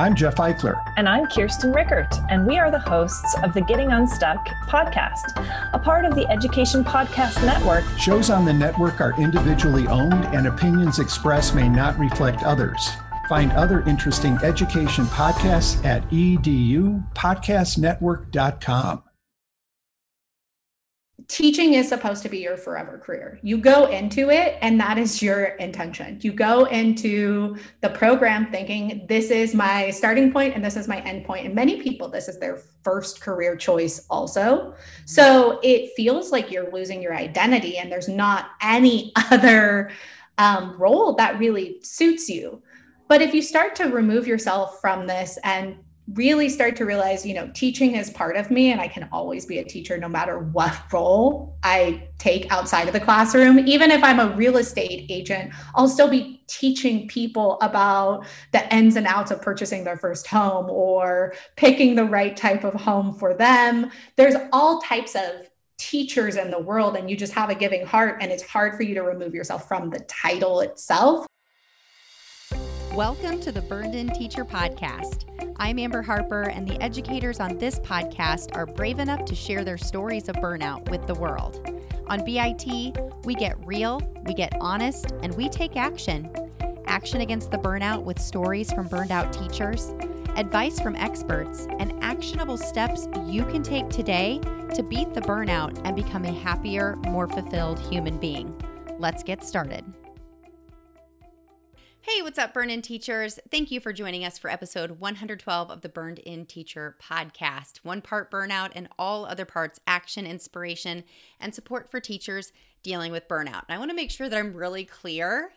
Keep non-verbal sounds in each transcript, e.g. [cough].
I'm Jeff Eichler. And I'm Kirsten Rickert, and we are the hosts of the Getting Unstuck podcast, a part of the Education Podcast Network. Shows on the network are individually owned, and opinions expressed may not reflect others. Find other interesting education podcasts at edupodcastnetwork.com teaching is supposed to be your forever career. You go into it and that is your intention. You go into the program thinking this is my starting point and this is my end point. And many people, this is their first career choice also. So it feels like you're losing your identity and there's not any [laughs] other um, role that really suits you. But if you start to remove yourself from this and really start to realize, you know, teaching is part of me and I can always be a teacher no matter what role I take outside of the classroom. Even if I'm a real estate agent, I'll still be teaching people about the ins and outs of purchasing their first home or picking the right type of home for them. There's all types of teachers in the world and you just have a giving heart and it's hard for you to remove yourself from the title itself. Welcome to the Burned In Teacher Podcast. I'm Amber Harper, and the educators on this podcast are brave enough to share their stories of burnout with the world. On BIT, we get real, we get honest, and we take action. Action against the burnout with stories from burned out teachers, advice from experts, and actionable steps you can take today to beat the burnout and become a happier, more fulfilled human being. Let's get started. Hey, what's up, Burned In Teachers? Thank you for joining us for episode 112 of the Burned In Teacher podcast. One part burnout and all other parts action, inspiration, and support for teachers dealing with burnout. And I want to make sure that I'm really clear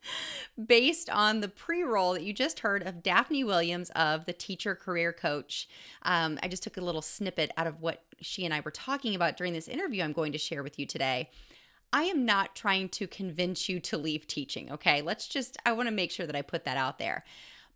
[laughs] based on the pre roll that you just heard of Daphne Williams of the Teacher Career Coach. Um, I just took a little snippet out of what she and I were talking about during this interview I'm going to share with you today. I am not trying to convince you to leave teaching, okay? Let's just, I want to make sure that I put that out there.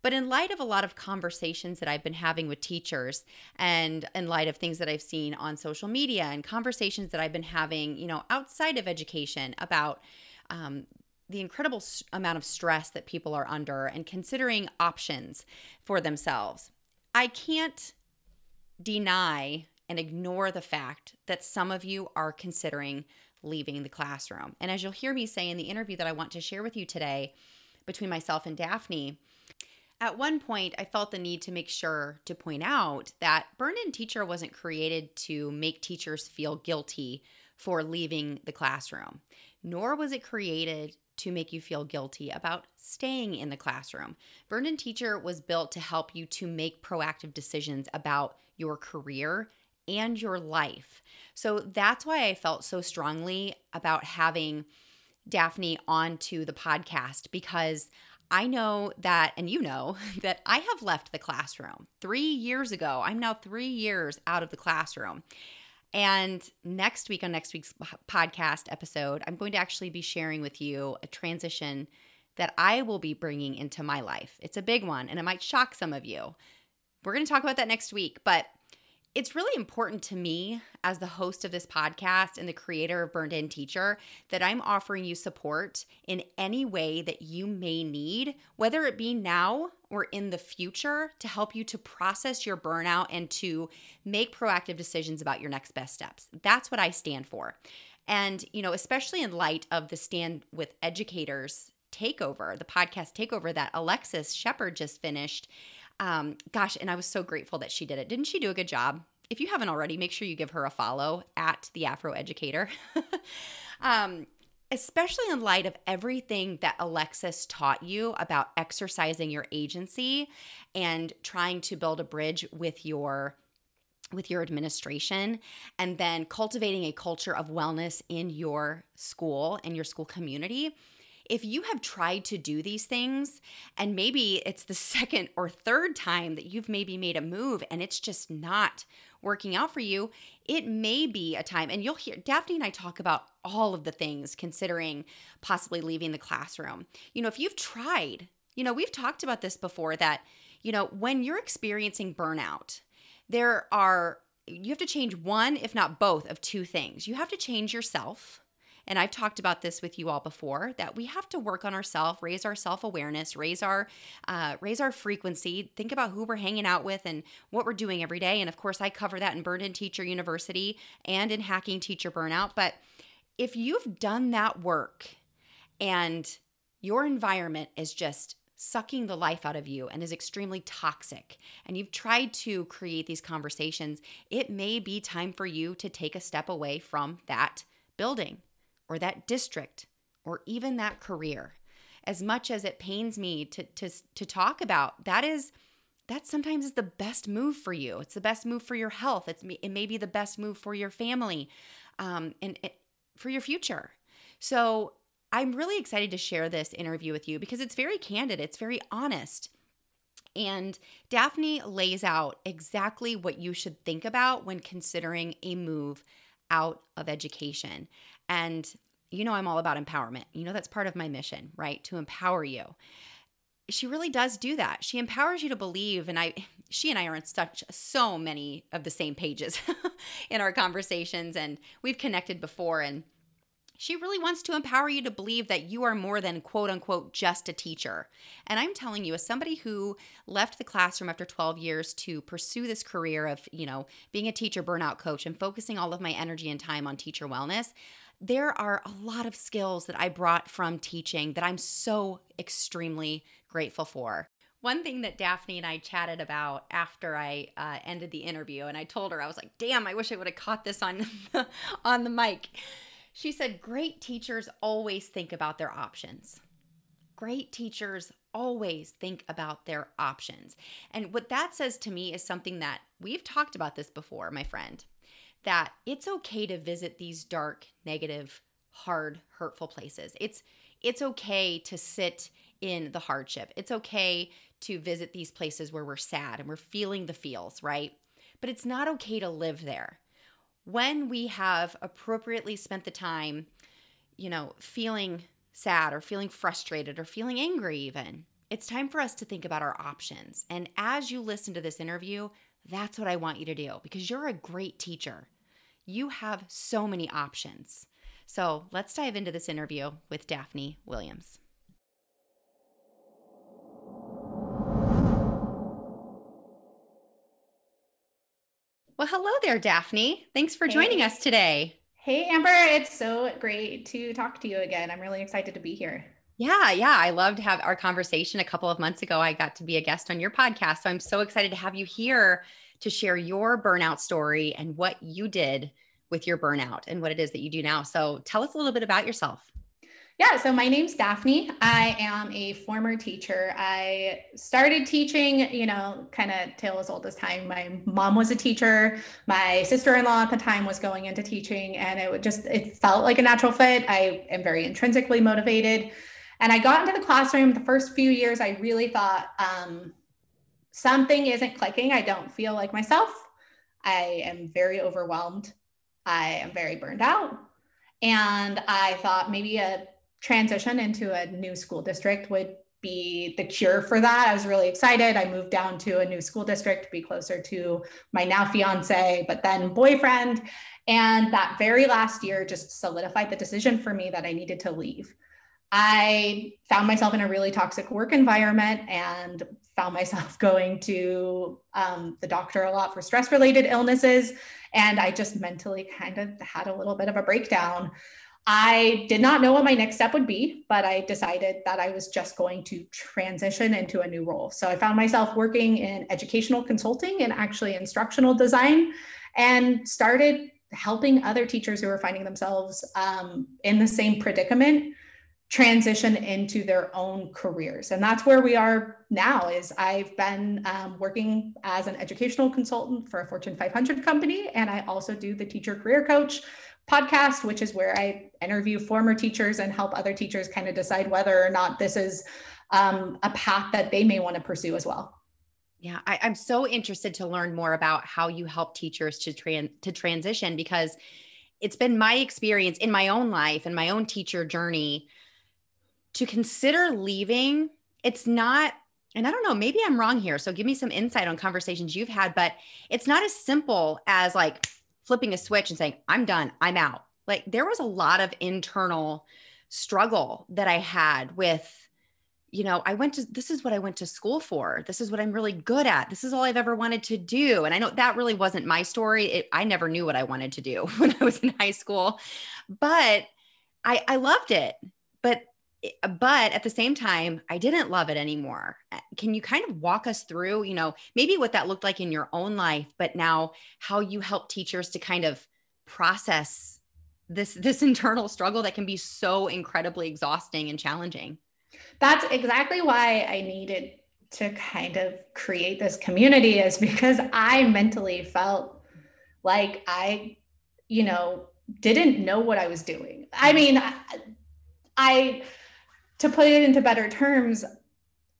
But in light of a lot of conversations that I've been having with teachers and in light of things that I've seen on social media and conversations that I've been having, you know, outside of education about um, the incredible amount of stress that people are under and considering options for themselves, I can't deny and ignore the fact that some of you are considering leaving the classroom. And as you'll hear me say in the interview that I want to share with you today between myself and Daphne, at one point I felt the need to make sure to point out that Burned In Teacher wasn't created to make teachers feel guilty for leaving the classroom, nor was it created to make you feel guilty about staying in the classroom. Burned In Teacher was built to help you to make proactive decisions about your career and your life. So that's why I felt so strongly about having Daphne onto the podcast because I know that, and you know, [laughs] that I have left the classroom three years ago. I'm now three years out of the classroom. And next week, on next week's podcast episode, I'm going to actually be sharing with you a transition that I will be bringing into my life. It's a big one and it might shock some of you. We're going to talk about that next week, but it's really important to me as the host of this podcast and the creator of Burned In Teacher that I'm offering you support in any way that you may need, whether it be now or in the future, to help you to process your burnout and to make proactive decisions about your next best steps. That's what I stand for. And, you know, especially in light of the Stand with Educators takeover, the podcast takeover that Alexis Shepard just finished. Um, gosh, and I was so grateful that she did it. Didn't she do a good job? If you haven't already, make sure you give her a follow at the Afro Educator. [laughs] um, especially in light of everything that Alexis taught you about exercising your agency and trying to build a bridge with your with your administration and then cultivating a culture of wellness in your school and your school community if you have tried to do these things and maybe it's the [laughs] second or third time that you've maybe made a move and it's just not working out for you, it may be a time. And you'll hear Daphne and I talk about all of the things considering possibly leaving the classroom. You know, if you've tried, you know, we've talked about this before that, you know, when you're experiencing burnout, there are, you have to change one, if not both, of two things. You have to change yourself and I've talked about this with you all before, that we have to work on ourselves, raise our self awareness, raise our uh, raise our frequency, think about who we're hanging out with and what we're doing every day. And of course, I cover that in Burned In Teacher University and in Hacking Teacher Burnout. But if you've done that work and your environment is just sucking the life out of you and is extremely toxic, and you've tried to create these conversations, it may be time for you to take a step away from that building or that district or even that career. As much as it pains me to, to, to talk about, that is that sometimes is the best move for you. It's the best move for your health. It's it may be the best move for your family, um, and, and for your future. So I'm really excited to share this interview with you because it's very candid. It's very honest. And Daphne lays out exactly what you should think about when considering a move out of education. And you know, I'm all about empowerment. You know, that's part of my mission, right? To empower you. She really does do that. She empowers you to believe. And I, [sighs] she and I are on such so many of the same pages [laughs] in our conversations, and we've connected before. And she really wants to empower you to believe that you are more than quote unquote just a teacher. And I'm telling you, as somebody who left the classroom after 12 years to pursue this career of, you know, being a teacher burnout coach and focusing all of my energy and time on teacher wellness, there are a lot of skills that I brought from teaching that I'm so extremely grateful for. One thing that Daphne and I chatted about after I uh, ended the interview, and I told her I was like, "Damn, I wish I would have caught this on [laughs] on the mic." She said, "Great teachers always think about their options. Great teachers always think about their options." And what that says to me is something that we've talked about this before, my friend that it's okay to visit these dark, negative, hard, hurtful places. It's it's okay to sit in the hardship. It's okay to visit these places where we're sad and we're feeling the feels, right? But it's not okay to live there. When we have appropriately spent the time, you know, feeling sad or feeling frustrated or feeling angry even, it's time for us to think about our options. And as you listen to this interview, that's what I want you to do because you're a great teacher. You have so many options. So let's dive into this interview with Daphne Williams. Well, hello there, Daphne. Thanks for joining us today. Hey, Amber. It's so great to talk to you again. I'm really excited to be here. Yeah, yeah. I loved have our conversation a couple of months ago. I got to be a guest on your podcast. So I'm so excited to have you here to share your burnout story and what you did with your burnout and what it is that you do now. So tell us a little bit about yourself. Yeah, so my name's Daphne. I am a former teacher. I started teaching, you know, kind of tale as old as time. My mom was a teacher. My sister-in-law at the time was going into teaching, and it just it felt like a natural fit. I am very intrinsically motivated. And I got into the classroom the first few years, I really thought, um, something isn't clicking. I don't feel like myself. I am very overwhelmed. I am very burned out. And I thought maybe a transition into a new school district would be the cure for that. I was really excited. I moved down to a new school district to be closer to my now fiance, but then boyfriend. And that very last year just solidified the decision for me that I needed to leave. I found myself in a really toxic work environment and found myself [laughs] going to um, the doctor a lot for stress related illnesses. And I just mentally kind of had a little bit of a breakdown. I did not know what my next step would be, but I decided that I was just going to transition into a new role. So I found myself working in educational consulting and actually instructional design and started helping other teachers who were finding themselves um, in the same predicament transition into their own careers. And that's where we are now is i've been um, working as an educational consultant for a fortune 500 company. And i also do the teacher career coach podcast which is where i interview former teachers and help other teachers kind of decide whether or not this is um, a path that they may want to pursue as well. Yeah, I, am so interested to learn more about how you help teachers to tran- to transition because it's been my experience in my own life and my own teacher journey to consider leaving, it's not, and I don't know, maybe I'm wrong here. So give me some insight on conversations you've had, but it's not as simple as like flipping a switch and saying, I'm done, I'm out. like there was a lot of internal struggle that I had with you know, I went to this is what I went to school for. This is what I'm really good at. This is all I've ever wanted to do. And I know that really wasn't my story. It, I never knew what I wanted to do [laughs] when I was in high school, but I I loved it. But but at the same time, I didn't love it anymore. Uh, can you kind of walk us through, you know, maybe what that looked like in your own life, but now how you help teachers to kind of process this this [laughs] internal struggle that can be so incredibly exhausting and challenging? That's exactly why I needed to kind of create this community is because I mentally felt like I, you know, didn't know what I was doing. I mean, I, I to put it into better terms,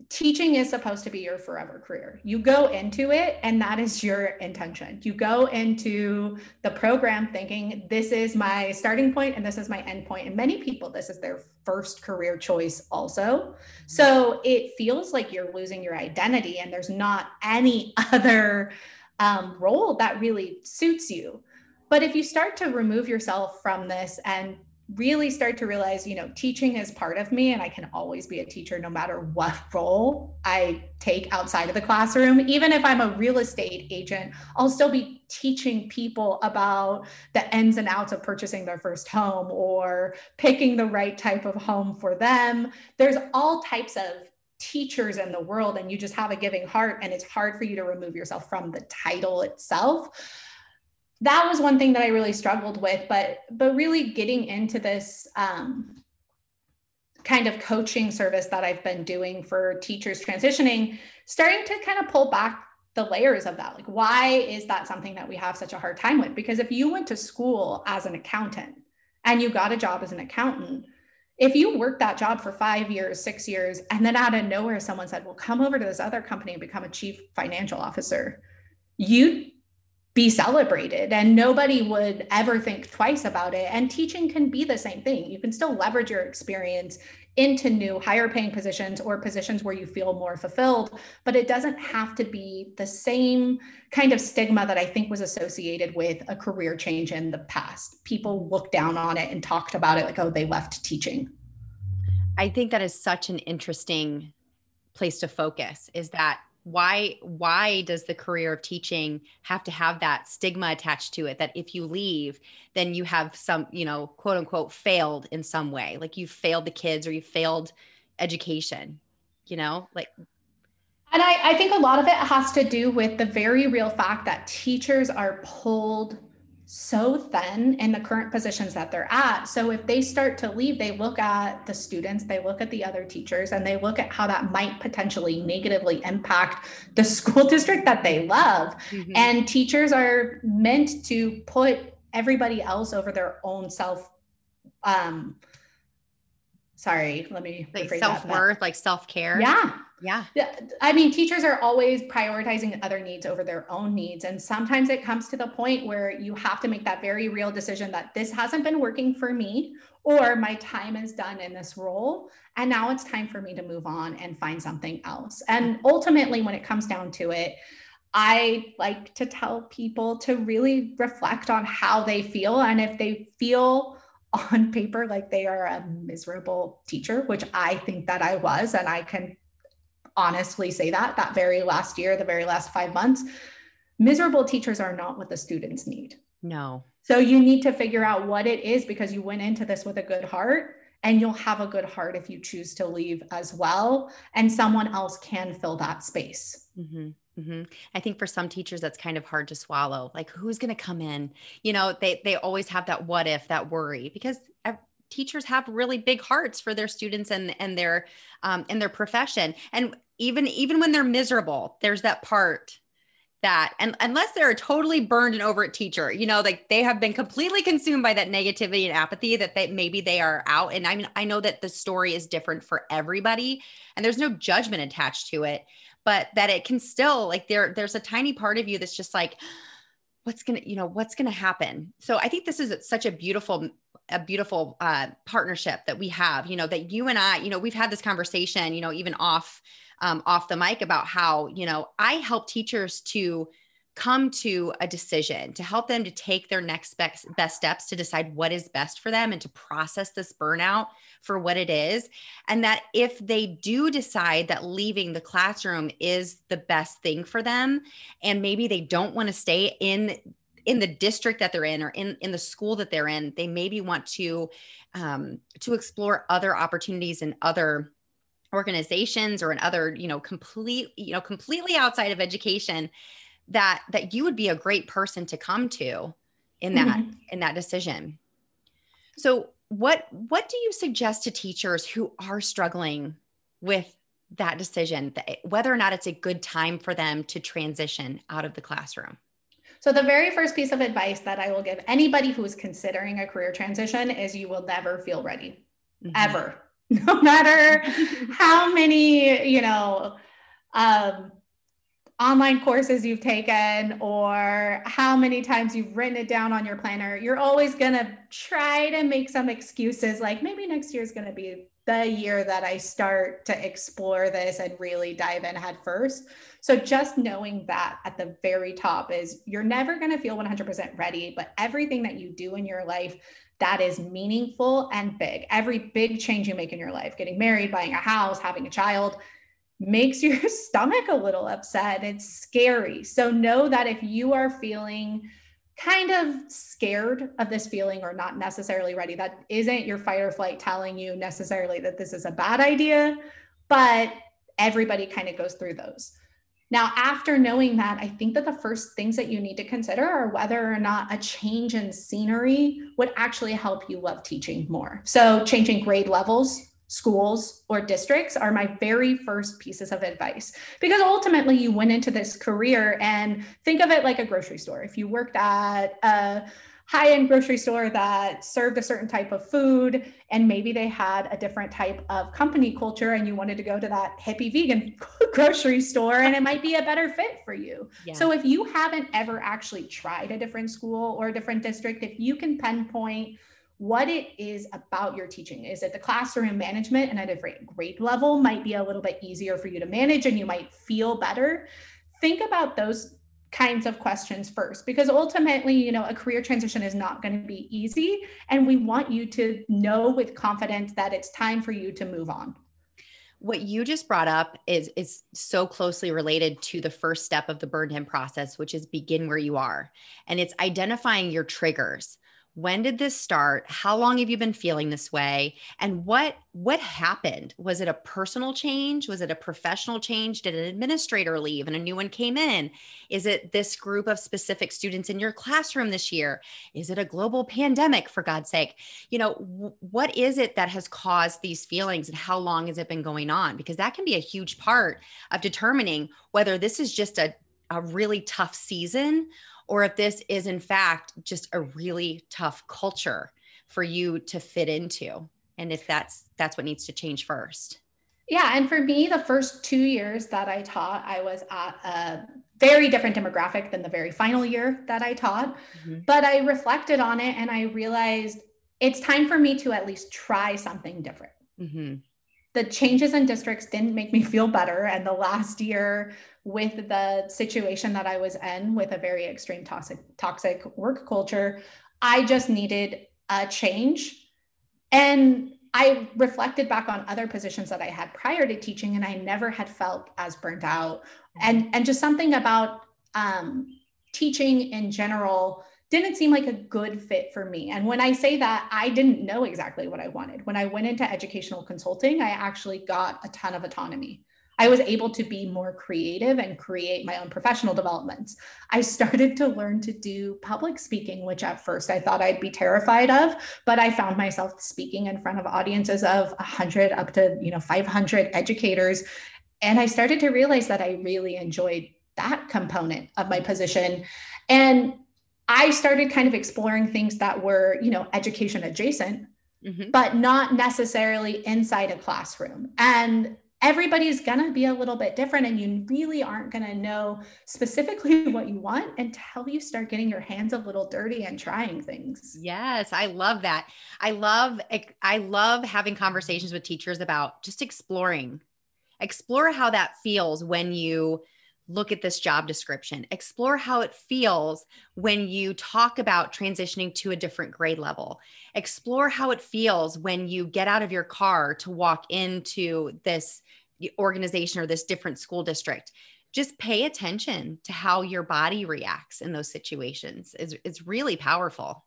teaching is supposed to be your forever career. You go into it and that is your intention. You go into the program thinking this is my starting point and this is my end point. And many people, this is their first career choice also. So it feels like you're losing your identity and there's not any [laughs] other um, role that really suits you. But if you start to remove yourself from this and really start to realize, you know, teaching is part of me and I can always be a teacher no matter what role I take outside of the classroom. Even if I'm a real estate agent, I'll still be teaching people about the ins and outs of purchasing their first home or picking the right type of home for them. There's all types of teachers in the world and you just have a giving heart and it's hard for you to remove yourself from the title itself that was one thing that I really struggled with, but but really getting into this um, kind of coaching service that I've been doing for teachers transitioning, starting to kind of pull back the layers of that. Like, why is that something that we have such a hard time with? Because if you went to school as an accountant and you got a job as an accountant, if you worked that job for five years, six years, and then out of nowhere someone said, Well, come over to this other company and become a chief financial officer, you be celebrated and nobody would ever think twice about it. And teaching can be the same thing. You can still leverage your experience into new higher paying positions or positions where you feel more fulfilled but it doesn't have to be the same kind of stigma that i think was associated with a career change in the past. People looked down on it and talked about it like oh they left teaching. I think that is such an interesting place to focus is that why why does the career of teaching have to have that stigma attached to it that if you leave then you have some you know quote unquote failed in some way? Like you failed the kids or you failed education you know? Like and I, I think a lot of it has to do with the very real fact that teachers are pulled so thin in the current positions that they're at. So if they start to leave, they look at the students, they look at the other teachers, and they look at how that might potentially negatively impact the [laughs] school district that they love. Mm-hmm. And teachers are meant to put everybody else over their own self. Um, sorry, let me like self worth, like self care. Yeah, yeah. I mean, teachers are always prioritizing other needs over their own needs. And sometimes it comes to the point where you have to make that very real decision that this hasn't been working for me, or my time is done in this role. And now it's time for me to move on and find something else. And mm-hmm. ultimately, when it comes down to it, I like to tell people to really reflect on how they feel. And if they feel on [laughs] paper like they are a miserable teacher, which I think that I was, and I can honestly say that that very last year, the very last five months, miserable teachers are not what the students need. No. So you need to figure out what it is because you went into this with a good heart and you'll have a good heart if you choose to leave as well. And someone else can fill that space. Mm-hmm. Mm-hmm. I think for some teachers that's kind of hard to swallow. Like, who's going to come in? You know, they they always have that what if, that worry, because teachers have really big hearts for their students and and their um, and their profession. And even even when they're miserable, there's that part that and unless they're a totally burned and over it teacher you know like they have been completely consumed by that negativity and apathy that they maybe they are out and i mean i know that the story is different for everybody and there's no judgment attached to it but that it can still like there there's a tiny part of you that's just like what's gonna you know what's gonna happen? So i think this is such a beautiful a beautiful uh, partnership that we have you know that you and i you know we've had this conversation you know even off um, off the mic about how you know i help teachers to come to a decision to help them to take their next best, best steps to decide what is best for them and to process this burnout for what it is. And that if they do decide that leaving the classroom is the best thing for them and maybe they don't want to stay in in the district that they're in or in, in the school that they're in they maybe want to um, to explore other opportunities in other organizations or in other you know complete you know completely outside of education that that you would be a great person to come to in that mm-hmm. in that decision so what what do you suggest to teachers who are struggling with that decision whether or not it's a good time for them to transition out of the classroom so the very first piece of advice that i will give anybody who is considering a career transition is you will never feel ready mm-hmm. ever [laughs] no matter [laughs] how many you know um, online courses you've taken or how many times you've written it down on your planner, you're always going to try to make some excuses like maybe next year is going to be the year that I start to explore this and really dive in head first. So just knowing that at the very top is you're never going to feel 100% ready, but everything that you do in your life that is meaningful and big. Every big change you make in your life, getting married, buying a house, having a child, makes your [laughs] stomach a little upset. It's scary. So know that if you are feeling kind of scared of this feeling or not necessarily ready, that isn't your fight or flight telling you necessarily that this is a bad idea, but everybody kind of goes through those. Now, after knowing that, I think that the first things that you need to consider are whether or not a change in scenery would actually help you love teaching more. So, changing grade levels schools or districts are my very first pieces of advice. Because ultimately you went into this career and think of it like a grocery store. If you worked at a high-end grocery store that served a certain type of food and maybe they had a different type of company culture and you wanted to go to that hippie vegan [laughs] grocery store and it might be a better fit for you. Yeah. so if you haven't ever actually tried a different school or a different district if you can pinpoint what it is about your teaching. Is it the classroom management and at a grade level might be a little bit easier for you to manage and you might feel better? Think about those kinds of questions first because ultimately you know a career transition is not going to be easy and we want you to know with confidence that it's time for you to move on what you just brought up is is so closely related to the first step of the burn in process which is begin where you are and it's identifying your triggers when did this start? How long have you been feeling this way? And what what happened? Was it a personal change? Was it a professional change? Did an administrator leave and a new one came in? Is it this group of specific students in your classroom this year? Is it a global pandemic for god's sake? You know w- what is it that has caused these feelings and how long has it been going on? Because that can be a huge part of determining whether this is just a a really tough season or if this is in fact just a really tough culture for you to fit into and if that's that's what needs to change first. Yeah and for me the first two years that i taught i was at a very different demographic than the very final year that i taught mm-hmm. but i reflected on it and i realized it's time for me to at least try something different. Mm-hmm the changes in districts didn't make me feel better. And the last year, with the situation that I was in with a very extreme toxic, toxic work culture, I just needed a change. And I reflected back on other positions that I had prior to teaching, and I never had felt as burnt out. And, and just something about um, teaching in general didn't seem like a good fit for me. And when I say that, I didn't know exactly what I wanted. When I went into educational consulting, I actually got a ton of autonomy. I was able to be more creative and create my own professional developments. I started to learn to do public speaking, which at first I thought I'd be terrified of, but I found myself speaking in front of audiences of 100 up to, you know, 500 educators and I started to realize that I really enjoyed that component of my position. And I started kind of exploring things that were, you know, education adjacent, mm-hmm. but not necessarily inside a classroom. And everybody's going to be a little bit different and you really aren't going to know specifically [laughs] what you want until you start getting your hands a little dirty and trying things. Yes, I love that. I love I love having conversations with teachers about just exploring. Explore how that feels when you look at this job description, explore how it feels when you talk about transitioning to a different grade level, explore how it feels when you get out of your car to walk into this organization or this different school district. Just pay attention to how your body reacts in those situations. It's, it's really powerful.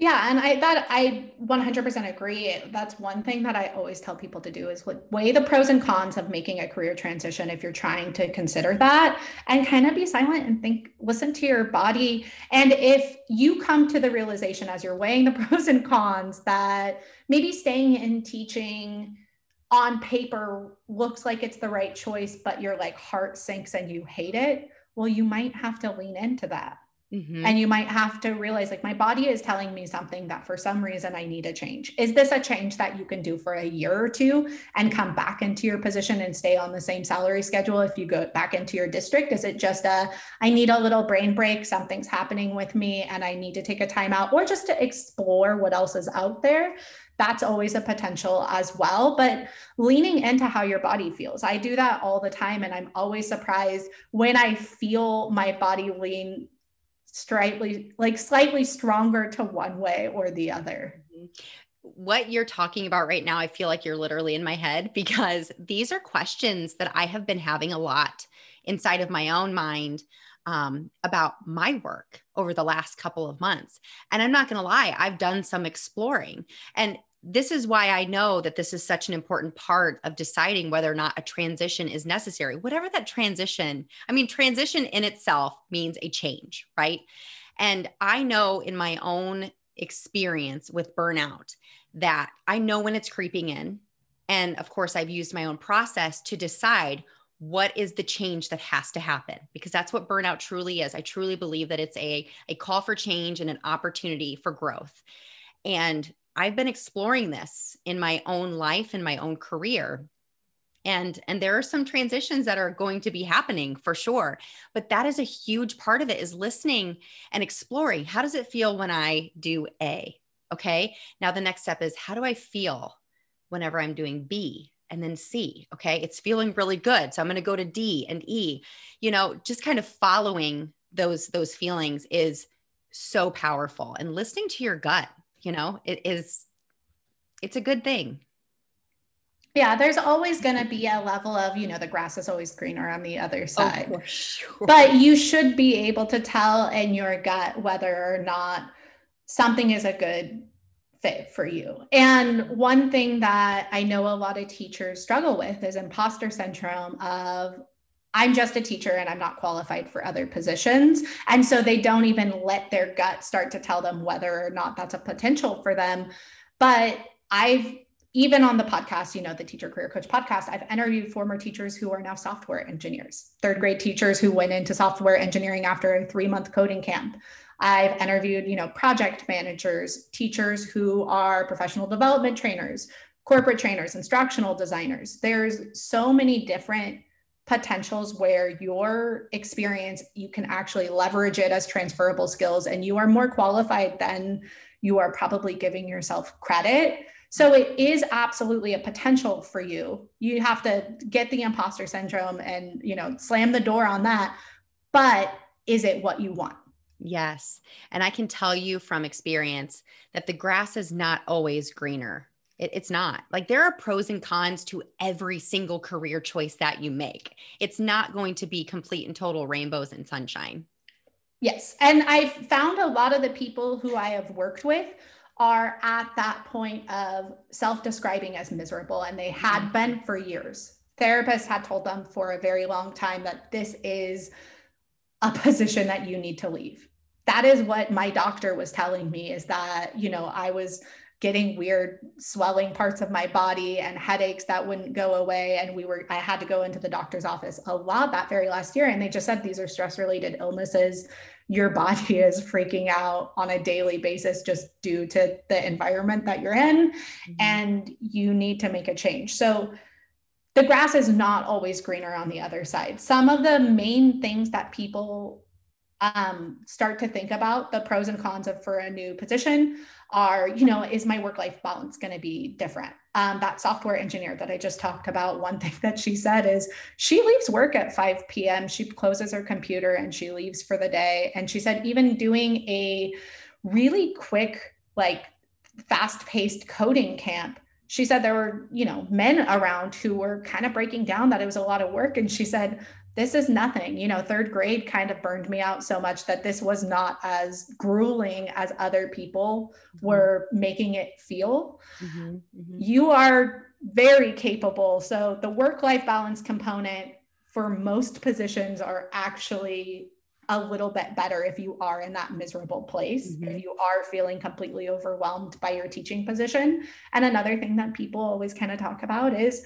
Yeah, and I that I 100% agree. That's one thing that I always tell people to do is weigh the pros and cons of making a career transition if you're trying to consider that and kind of be silent and think listen to your body and if you come to the realization as you're weighing the [laughs] pros and cons that maybe staying in teaching on paper looks like it's the right choice but your like heart sinks and you hate it, well you might have to lean into that Mm-hmm. And you might have to realize like my body is telling me something that for some reason I need a change. Is this a change that you can do for a year or two and come back into your position and stay on the same salary schedule if you go back into your district? Is it just a I need a little brain break, something's happening with me and I need to take a time out or just to explore what else is out there? That's always a potential as well. But leaning into how your body feels. I do that all the time and I'm always surprised when I feel my body lean slightly like slightly stronger to one way or the other. Mm-hmm. what you're talking about right now i feel like you're literally in my head [laughs] because these are questions that i have been having a lot inside of my own mind um, about my work over the last couple of months. And i'm not going to lie i've done some exploring. And this is why I know that this is such an important part of deciding whether or not a transition is necessary. Whatever that transition, I mean, transition in itself means a change, right? And I know in my own experience with burnout that I know when it's creeping in. And of course, I've used my own process to decide what is the change that has to happen because that's what burnout truly is. I truly believe that it's a, a call for change and an opportunity for growth. And I've been exploring this in my own life and my own career. And, and there are some transitions that are going to be happening for sure but that is a huge part of it is listening and exploring how does it feel when i do a okay now the next step is how do i feel whenever i'm doing b and then C. Okay. It's feeling really good. So I'm going to go to D and E. You know, just kind of following those those feelings is so powerful and listening to your gut you know it is it's a good thing. Yeah there's always going to be a level of you know the grass is always greener on the other oh, side. oh, sure. but you should be able to tell in your gut whether or not something is a good fit for you. And one thing that i know a lot of teachers struggle with is imposter syndrome of I'm just a teacher and I'm not qualified for other positions. And so they don't even let their gut start to tell them whether or not that's a potential for them. But I've even on the podcast, you know, the Teacher Career Coach podcast, I've interviewed former teachers who are now software engineers, third grade teachers who went into software engineering after a three month coding camp. I've interviewed, you know, project managers, teachers who are professional development trainers, corporate trainers, instructional designers. There's so many different potentials where your experience you can actually leverage it as transferable skills and you are more qualified than you are probably giving yourself credit. So it is absolutely a potential for you. You have to get the imposter syndrome and you know slam the door on that. But is it what you want? Yes. And i can tell you from experience that the grass is not always greener it, it's not like there are pros and cons to every single career choice that you make. It's not going to be complete and total rainbows and sunshine. Yes. And I've found a lot of the people who I have worked with are at that point of self describing as miserable, and they had mm-hmm. been for years. Therapists had told them for a very long time that this is a [laughs] position that you need to leave. That is what my doctor was telling me is that, you know, I was getting weird swelling parts of my body and headaches that wouldn't go away. And we were i had to go into the doctor's office a lot that very last year. And they just said these are stress related illnesses. Your body [laughs] is freaking out on a daily basis just due to the environment that you're in mm-hmm. and you need to make a change. So the grass is not always greener on the other side. Some of the main things that people um, start to think about the pros and cons of for a new position are you know is my work life balance going to be different um, that software engineer that I just talked about, one thing [laughs] that she said is she leaves work at 5 p.m. She closes her computer and she leaves for the day. And she said, even doing a really quick, like fast paced coding camp, she said there were, you know, men around who were kind of breaking down that it was a lot of work. And she said, this is nothing. You know, third grade kind of burned me out so much that this was not as grueling as other people mm-hmm. were making it feel. Mm-hmm. Mm-hmm. You are very capable. So the work life balance component for most positions are actually a little bit better if you are in that miserable place, mm-hmm. if you are feeling completely overwhelmed by your teaching position. And another thing that people always kind of talk about is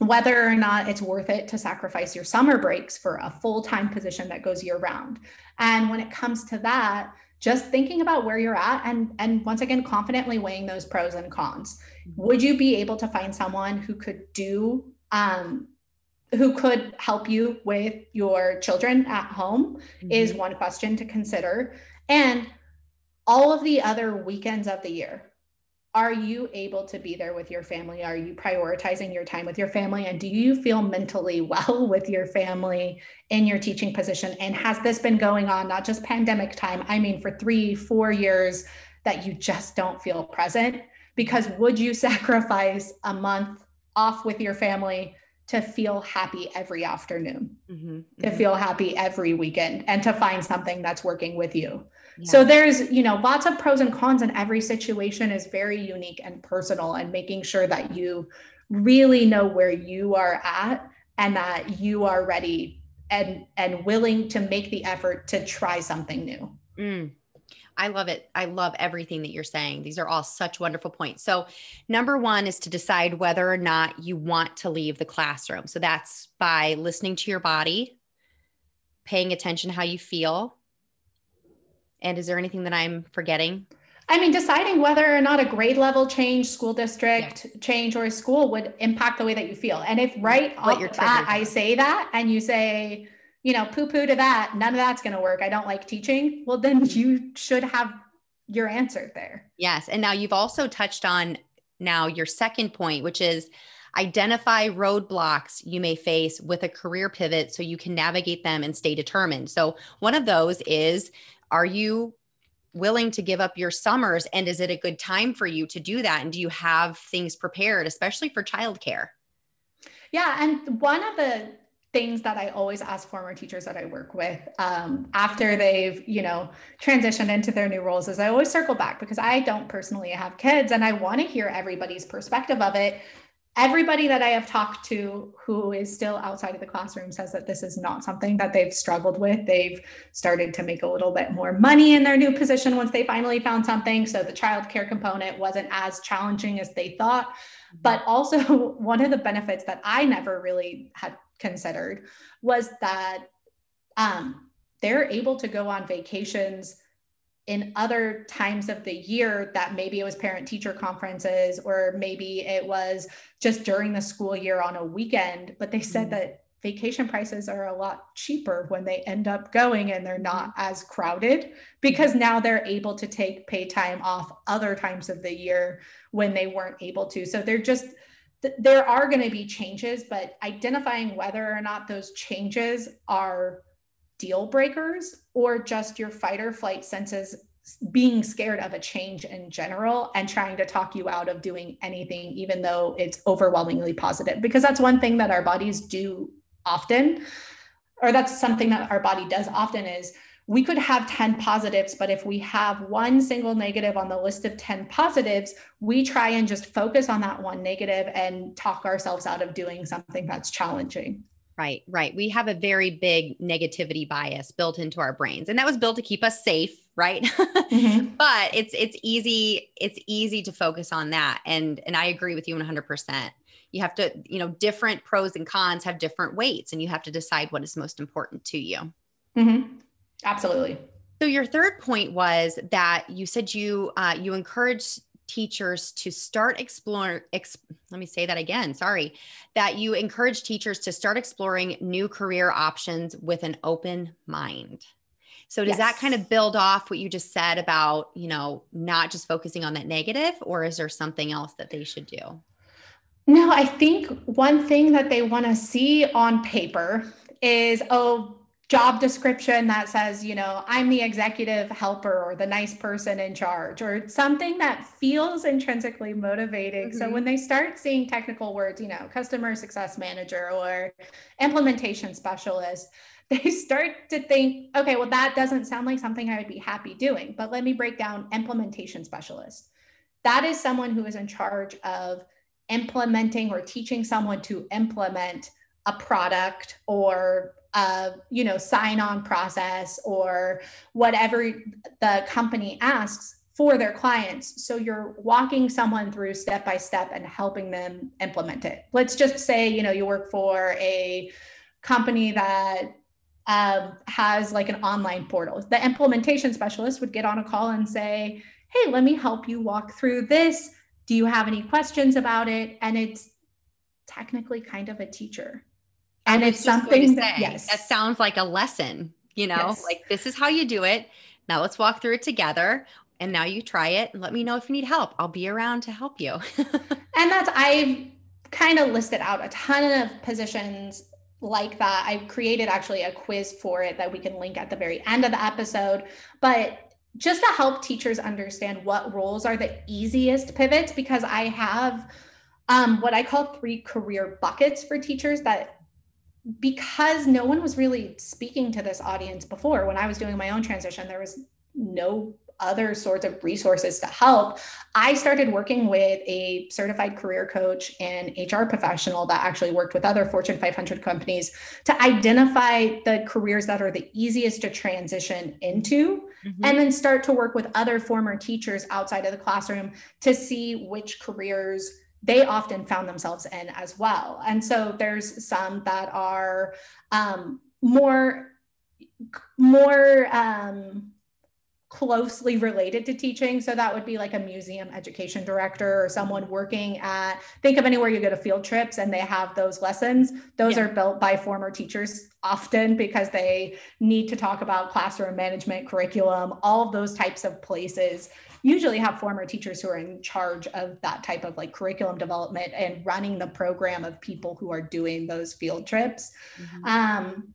whether or not it's worth it to sacrifice your summer breaks for a full time position that goes year round. And when it comes to that, just thinking about where you're at and and once again confidently weighing those pros and cons mm-hmm. would you be able to find someone who could do um, who could help you with your children at home mm-hmm. is one question to consider and all of the other weekends of the year are you able to be there with your family? Are you prioritizing your time with your family? And do you feel mentally [laughs] well with your family in your teaching position? And has this been going on, not just pandemic time, I mean, for three, four years that you just don't feel present? Because would you [laughs] sacrifice a month off with your family to feel happy every afternoon, mm-hmm, mm-hmm. to feel happy every weekend, and to find something that's working with you? So there's, you know, lots of pros and cons, and every situation is very unique and personal, and making sure that you really know where you are at and that you are ready and and willing to make the effort to try something new. Mm. I love it. I love everything that you're saying. These are all such wonderful points. So, number one is to decide whether or not you want to leave the classroom. So, that's by listening to your body, paying attention how you feel, and is there anything that I'm forgetting? I mean, deciding whether or not a grade level change, school district yeah. change, or a school would impact the way that you feel. And if right what off the bat I say that and you say, you know, poo poo to that, none of that's going to work. I don't like teaching. Well, then mm-hmm. you should have your answer there. Yes. And now you've also touched on now your second point, which is identify roadblocks you may face with a career pivot so you can navigate them and stay determined. So, one of those is are you willing to give up your summers? And is it a good time for you to do that? And do you have things prepared, especially for childcare? Yeah. And one of the things that I always ask former teachers that I work with um, after they've, you know, transitioned into their new roles is I always circle back because I don't personally have kids and I want to hear everybody's perspective of it everybody that I have talked to who is still outside of the classroom says that this is not something that they've struggled with. They've started to make a little bit more money in their new position once they finally found something. So the childcare component wasn't as challenging as they thought. Mm-hmm. But also, [laughs] one of the benefits that I never really had considered was that um, they're able to go on vacations in other times of the year that maybe it was parent teacher conferences or maybe it was just during the school year on a weekend but they said mm-hmm. that vacation prices are a lot cheaper when they end up going and they're not mm-hmm. as crowded because now they're able to take pay time off other times of the year when they weren't able to so they're just there are going to be changes but identifying whether or not those changes are deal breakers or just your fight or flight senses being scared of a change in general and trying to talk you out of doing anything, even though it's overwhelmingly positive. Because that's one thing that our bodies do often, or that's something that our body does often is we could have 10 positives, but if we have one single negative on the list of 10 positives, we try and just focus on that one negative and talk ourselves out of doing something that's challenging. Right, right. We have a very big negativity bias built into our brains. And that was built to keep us safe, right? Mm-hmm. [laughs] but it's it's easy it's easy to focus on that and and I agree with you 100%. You have to, you know, different pros and cons have different weights and you have to decide what is most important to you. Mm-hmm. Absolutely. So your third point was that you said you uh, you encourage teachers to start exploring ex, let me say that again sorry that you encourage teachers to start exploring new career options with an open mind so does yes. that kind of build off what you just said about you know not just focusing on that negative or is there something else that they should do No, I think one thing that they want to see on paper is, oh, job description that says, you know, I'm the executive helper or the nice person in charge or something that feels intrinsically motivating. Mm-hmm. So when they start seeing technical words, you know, customer success manager or implementation specialist, [laughs] they start to think, okay, well, that doesn't sound like something I would be happy doing. But let me break down implementation specialist. That is someone who is in charge of implementing or teaching someone to implement a product or a you know sign on process or whatever the company asks for their clients. So you're walking someone through step by step and helping them implement it. Let's just say you know you work for a company that um, has like an online portal. The implementation specialist would get on a call and say hey let me help you walk through this. Do you have any questions about it? And it's technically kind of a teacher and it's something that, yes. that sounds like a lesson you know? Yes. like this is how you do it. Now let's walk through it together. And now you try it and let me know if you need help. I'll be around to help you. [laughs] And that's i've kind of listed out a ton of positions like that. I created actually a quiz for it that we can link at the very end of the episode. But just to help teachers understand what roles are the easiest pivots because i have um, what i call three career buckets for teachers that because no one was really speaking to this audience before when i was doing my own transition there was no other sorts of resources to help i started working with a certified career coach and hr professional that actually worked with other fortune 500 companies to identify the careers that are the easiest to transition into mm-hmm. and then start to work with other former teachers outside of the classroom to see which careers they often found themselves in as well. And so there's some that are um, more more um, closely related to teaching. So that would be like a museum education director or someone working at, think of anywhere you go to field trips and they have those lessons. Those yeah. are built by former teachers often because they need to talk about classroom management, curriculum, all of those types of places usually have former teachers who are in charge of that type of like curriculum development and running the program of people who are doing those field trips. Mm-hmm. Um,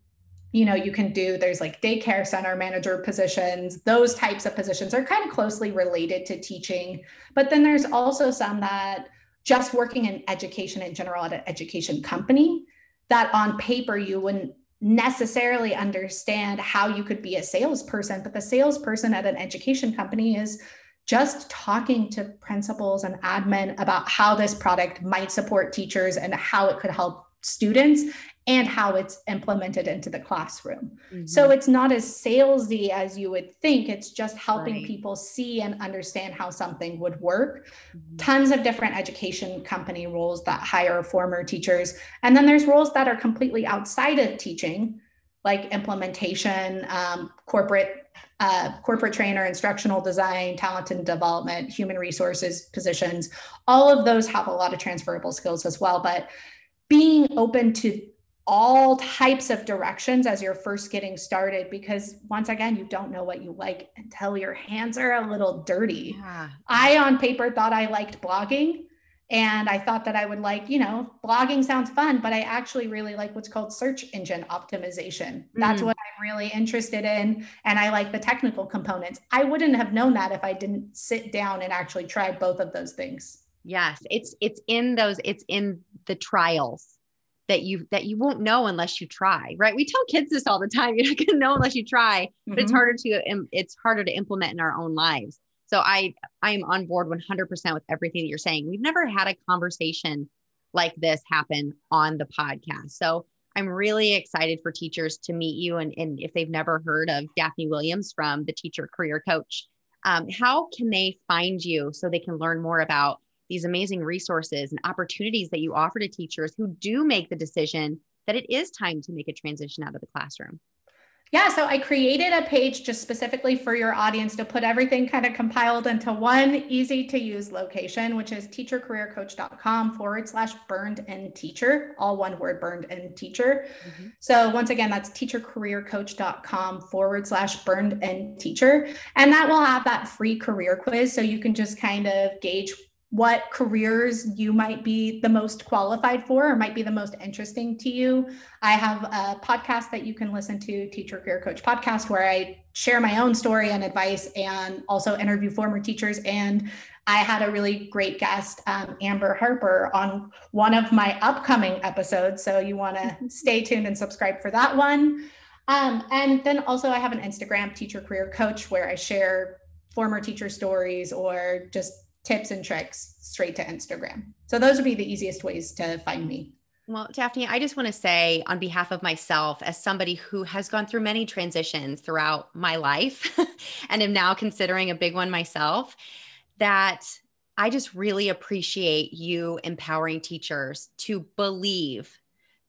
you know, you can do, there's like daycare center manager positions, those types of positions are kind of closely related to teaching. But then there's also some that just working in education in general at an education company that on paper you wouldn't necessarily understand how you could be a salesperson, but the salesperson at an education company is just talking to principals and admin about how this product might support teachers and how it could help students and how it's implemented into the classroom. Mm-hmm. So it's not as salesy as you would think. It's just helping right. people see and understand how something would work. Mm-hmm. Tons of different education company roles that hire former teachers. And then there's roles that are completely outside of teaching, like implementation, um, corporate uh, corporate trainer, instructional design, talent and development, human resources positions. All of those have a lot of transferable skills as well. But being open to all types of directions as you're first getting started because once again you don't know what you like until your hands are a little dirty yeah. i on paper thought i liked blogging and I thought that I would like, you know, blogging sounds fun, but I actually really like what's called search engine optimization. That's mm. what I'm really interested in. And I like the technical components. I wouldn't have known that if I didn't sit down and actually try both of those things. Yes. It's it's in those, it's in the trials that you that you won't know unless you try right we tell kids this all the time you're not to know unless you try but mm-hmm. it's harder to it's harder to implement in our own lives so I I am on board 100% with everything that you're saying. We've never had a conversation like this happen on the podcast. So I'm really excited for teachers to meet you. And, and if they've never heard of Daphne Williams from the Teacher Career Coach, um, how can they find you so they can learn more about these amazing resources and opportunities that you offer to teachers who do make the decision that it is time to make a transition out of the classroom? Yeah, so I created a page just specifically for your audience to put everything kind of compiled into one easy to use location, which is teachercareercoach.com forward slash burned in teacher, all one word burned in teacher. Mm-hmm. So once again, that's teachercareercoach.com forward slash burned in teacher. And that will have that free career quiz. So you can just kind of gauge what careers you might be the most qualified for or might be the most interesting to you. I have a podcast that you can listen to, Teacher Career Coach Podcast, where I share my own story and advice and also interview former teachers. And I had a really great guest, um, Amber Harper, on one of my upcoming episodes. So you want to stay tuned and subscribe for that one. Um, and then also, I have an Instagram, Teacher Career Coach, where I share former teacher stories or just tips and tricks straight to Instagram. So those would be the easiest ways to find me. Well, Daphne, I just want to say on behalf of myself, as somebody who has gone through many transitions throughout my life [laughs] and am now considering a big one myself, that I just really appreciate you empowering teachers to believe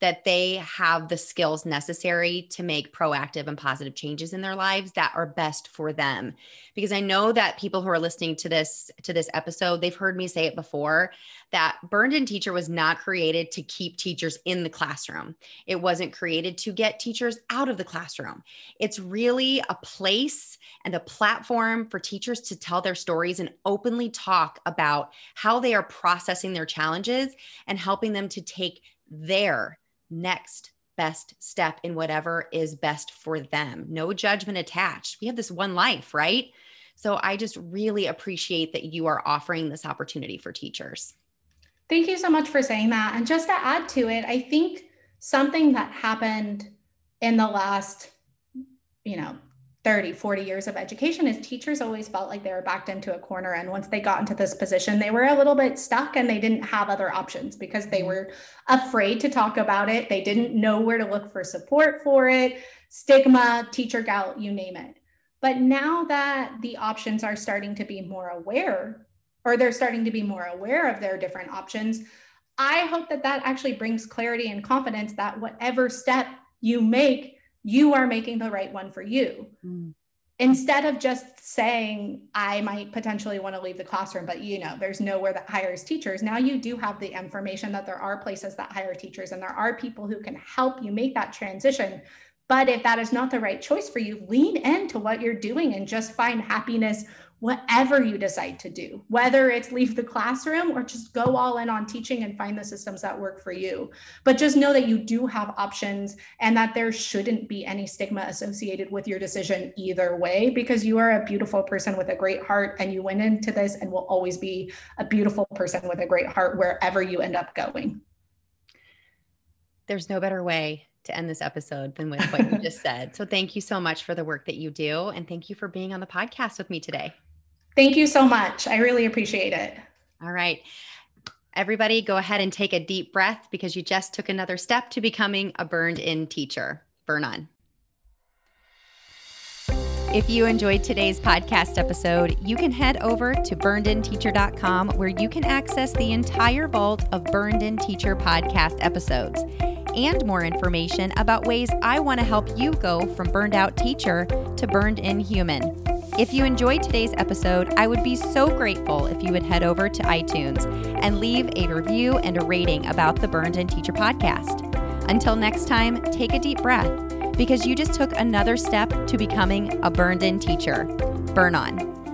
that they have the skills necessary to make proactive and positive changes in their lives that are best for them. Because i know that people who are listening to this to this episode they've heard me say it before that burned in teacher was not created to keep teachers in the classroom. It wasn't created to get teachers out of the classroom. It's really a place and a platform for teachers to tell their stories and openly talk about how they are processing their challenges and helping them to take their next best step in whatever is best for them. No judgment attached. We have this one life, right? So I just really appreciate that you are offering this opportunity for teachers. Thank you so much for saying that. And just to add to it, I think something that happened in the last, you know, 30, 40 years of education is teachers always felt like they were backed into a corner. And once they got into this position, they were a little bit stuck and they didn't have other options because they mm-hmm. were afraid to talk about it. They didn't know where to look for support for it, stigma, teacher gout, you name it. But now that the options are starting to be more aware, or they're starting to be more aware of their different options, I hope that that actually brings clarity and confidence that whatever step you make, you are making the right one for you. Mm. Instead of just saying, I might potentially want to leave the classroom, but you know, there's nowhere that hires teachers. Now you do have the information that there are places that hire teachers and there are people who can help you make that transition. But if that is not the right choice for you, lean into what you're doing and just find happiness whatever you decide to do, whether it's leave the classroom or just go all in on teaching and find the systems that work for you. But just know that you do have options and that there shouldn't be any stigma associated with your decision either way, because you are a beautiful person with a great heart and you went into this and will always be a beautiful person with a great heart wherever you end up going. There's no better way to end this episode than with what you [laughs] just said. So thank you so much for the work that you do. And thank you for being on the podcast with me today. Thank you so much. I really appreciate it. All right. Everybody, go ahead and take a deep breath because you just took another step to becoming a burned in teacher. Burn on. If you enjoyed today's podcast episode, you can head over to burnedinteacher.com where you can access the entire vault of Burned In Teacher podcast episodes and more information about ways I want to help you go from burned out teacher to burned in human. If you enjoyed today's episode, I would be so grateful if you would head over to iTunes and leave a review and a rating about the Burned In Teacher podcast. Until next time, take a deep breath because you just took another step to becoming a burned in teacher. Burn on.